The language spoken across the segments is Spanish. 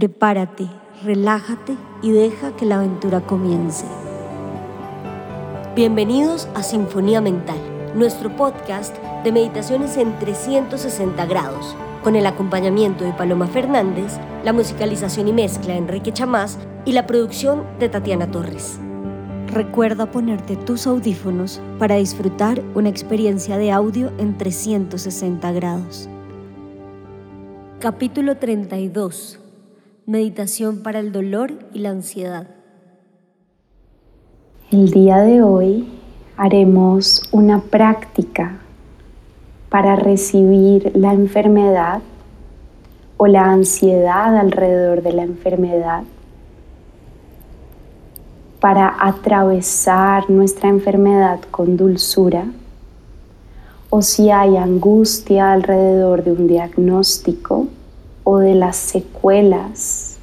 Prepárate, relájate y deja que la aventura comience. Bienvenidos a Sinfonía Mental, nuestro podcast de meditaciones en 360 grados, con el acompañamiento de Paloma Fernández, la musicalización y mezcla de Enrique Chamás y la producción de Tatiana Torres. Recuerda ponerte tus audífonos para disfrutar una experiencia de audio en 360 grados. Capítulo 32 Meditación para el dolor y la ansiedad. El día de hoy haremos una práctica para recibir la enfermedad o la ansiedad alrededor de la enfermedad, para atravesar nuestra enfermedad con dulzura, o si hay angustia alrededor de un diagnóstico, o de las secuelas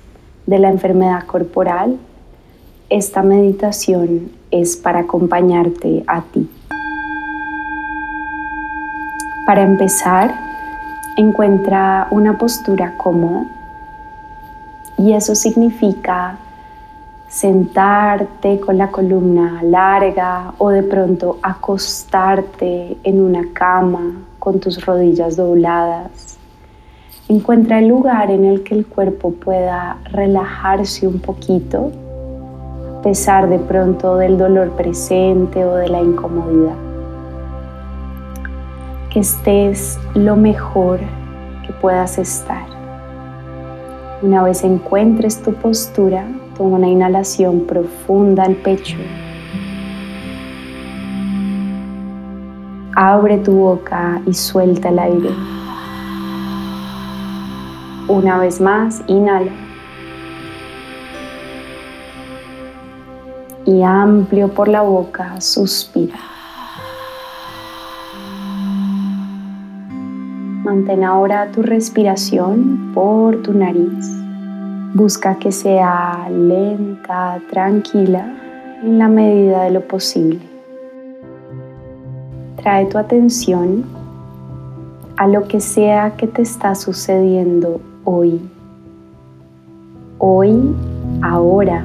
de la enfermedad corporal, esta meditación es para acompañarte a ti. Para empezar, encuentra una postura cómoda y eso significa sentarte con la columna larga o de pronto acostarte en una cama con tus rodillas dobladas Encuentra el lugar en el que el cuerpo pueda relajarse un poquito, a pesar de pronto del dolor presente o de la incomodidad. Que estés lo mejor que puedas estar. Una vez encuentres tu postura, toma una inhalación profunda al pecho. Abre tu boca y suelta el aire. Una vez más, inhala. Y amplio por la boca, suspira. Mantén ahora tu respiración por tu nariz. Busca que sea lenta, tranquila, en la medida de lo posible. Trae tu atención a lo que sea que te está sucediendo hoy. Hoy, ahora,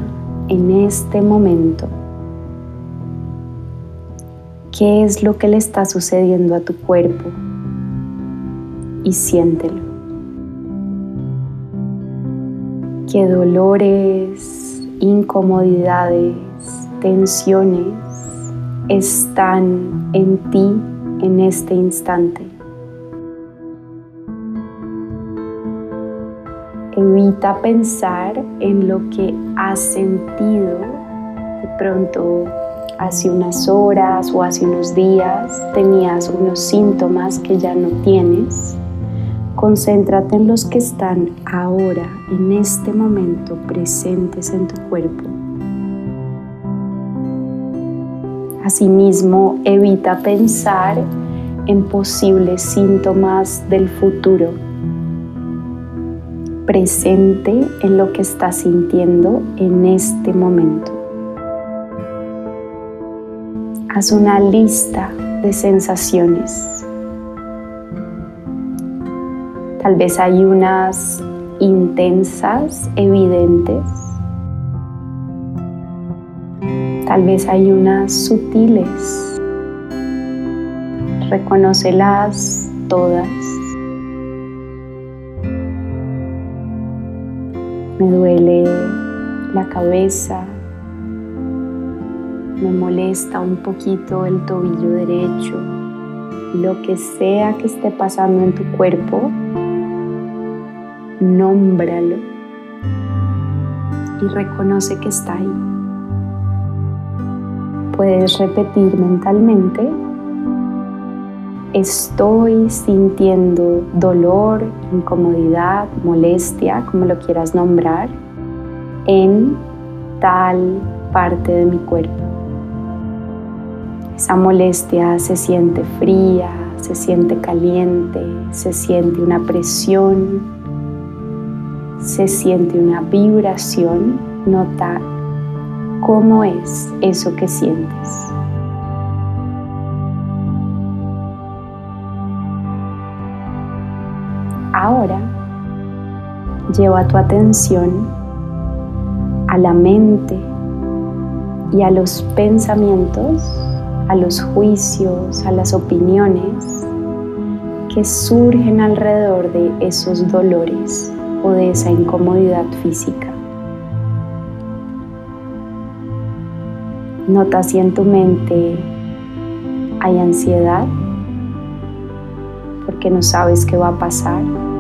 en este momento. ¿Qué es lo que le está sucediendo a tu cuerpo? Y siéntelo. ¿Qué dolores, incomodidades, tensiones están en ti en este instante? Evita pensar en lo que has sentido de pronto hace unas horas o hace unos días tenías unos síntomas que ya no tienes. Concéntrate en los que están ahora, en este momento, presentes en tu cuerpo. Asimismo, evita pensar en posibles síntomas del futuro presente en lo que estás sintiendo en este momento. Haz una lista de sensaciones. Tal vez hay unas intensas, evidentes. Tal vez hay unas sutiles. Reconócelas todas. Me duele la cabeza, me molesta un poquito el tobillo derecho, lo que sea que esté pasando en tu cuerpo, nómbralo y reconoce que está ahí. Puedes repetir mentalmente estoy sintiendo dolor, incomodidad, molestia, como lo quieras nombrar, en tal parte de mi cuerpo. Esa molestia se siente fría, se siente caliente, se siente una presión, se siente una vibración. Nota cómo es eso que sientes. Ahora Lleva tu atención a la mente y a los pensamientos, a los juicios, a las opiniones que surgen alrededor de esos dolores o de esa incomodidad física. Nota si en tu mente hay ansiedad porque no sabes qué va a pasar.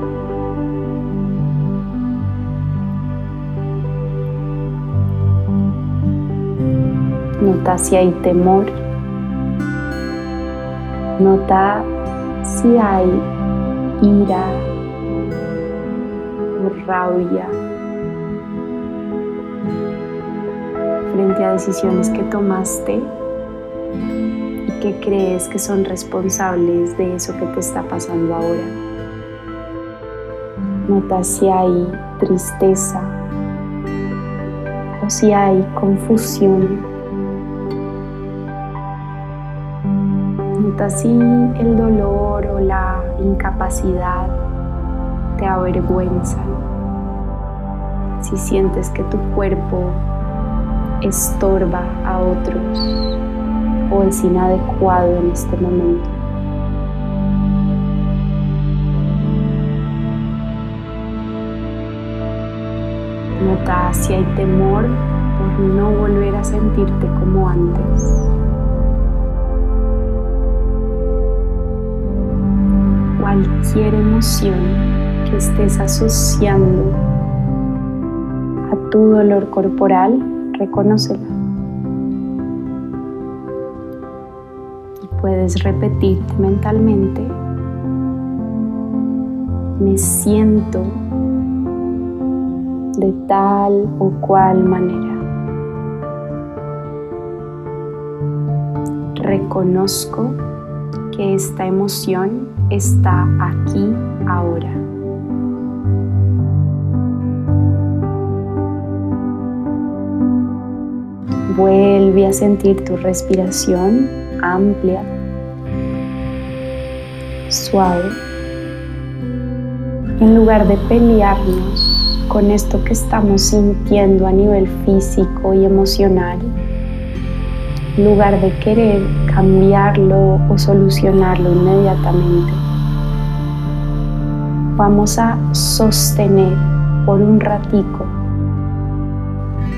Nota si hay temor. Nota si hay ira o rabia frente a decisiones que tomaste y que crees que son responsables de eso que te está pasando ahora. Nota si hay tristeza o si hay confusión. Si el dolor o la incapacidad te avergüenzan. Si sientes que tu cuerpo estorba a otros o es inadecuado en este momento. Nota si hay temor por no volver a sentirte como antes. Cualquier emoción que estés asociando a tu dolor corporal reconócela. Y puedes repetir mentalmente, me siento de tal o cual manera. Reconozco que esta emoción está aquí ahora. Vuelve a sentir tu respiración amplia, suave. En lugar de pelearnos con esto que estamos sintiendo a nivel físico y emocional, lugar de querer cambiarlo o solucionarlo inmediatamente, vamos a sostener por un ratico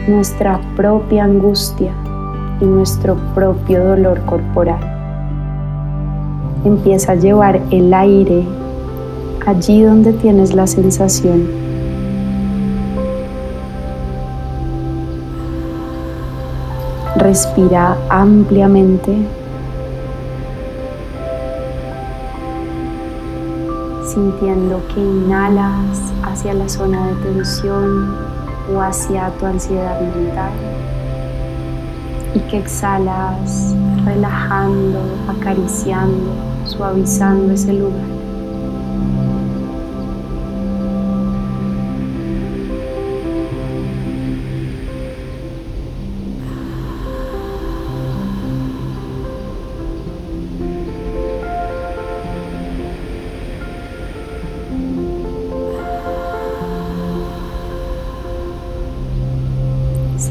nuestra propia angustia y nuestro propio dolor corporal. Empieza a llevar el aire allí donde tienes la sensación. Respira ampliamente. Sintiendo que inhalas hacia la zona de tensión o hacia tu ansiedad mental y que exhalas relajando, acariciando, suavizando ese lugar.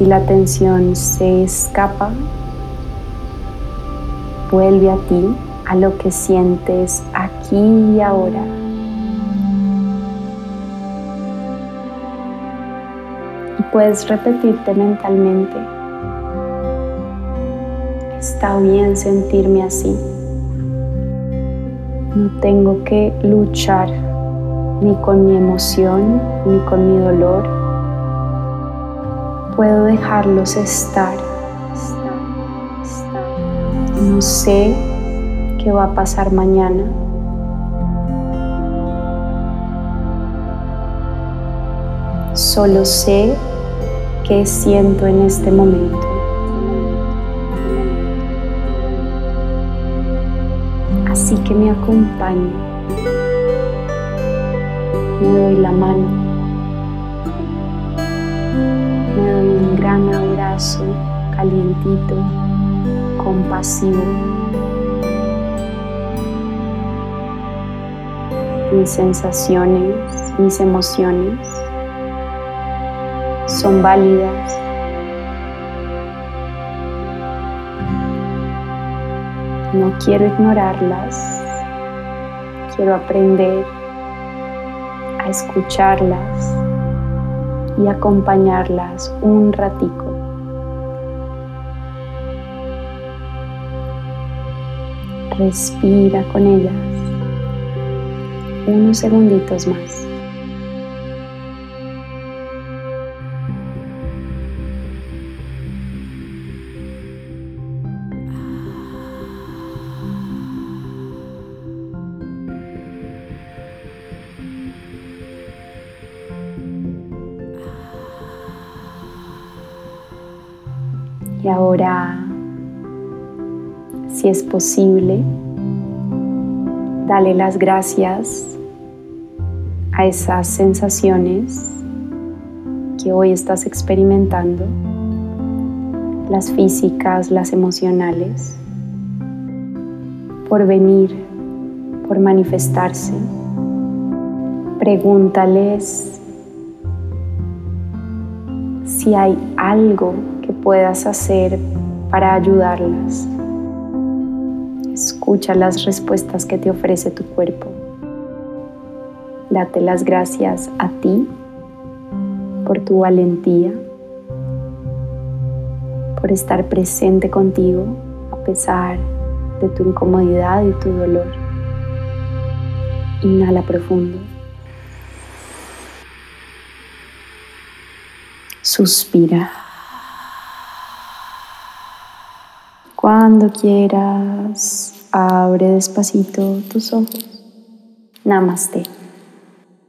Si la tensión se escapa, vuelve a ti, a lo que sientes aquí y ahora. Y puedes repetirte mentalmente, está bien sentirme así. No tengo que luchar ni con mi emoción ni con mi dolor puedo dejarlos estar. No sé qué va a pasar mañana. Solo sé qué siento en este momento. Así que me acompaño. Me doy la mano. Gran abrazo calientito, compasivo. Mis sensaciones, mis emociones son válidas. No quiero ignorarlas, quiero aprender a escucharlas y acompañarlas un ratico. Respira con ellas unos segunditos más. Ahora, si es posible, dale las gracias a esas sensaciones que hoy estás experimentando, las físicas, las emocionales, por venir, por manifestarse. Pregúntales si hay algo puedas hacer para ayudarlas. Escucha las respuestas que te ofrece tu cuerpo. Date las gracias a ti por tu valentía, por estar presente contigo a pesar de tu incomodidad y tu dolor. Inhala profundo. Suspira. Cuando quieras, abre despacito tus ojos. Namaste.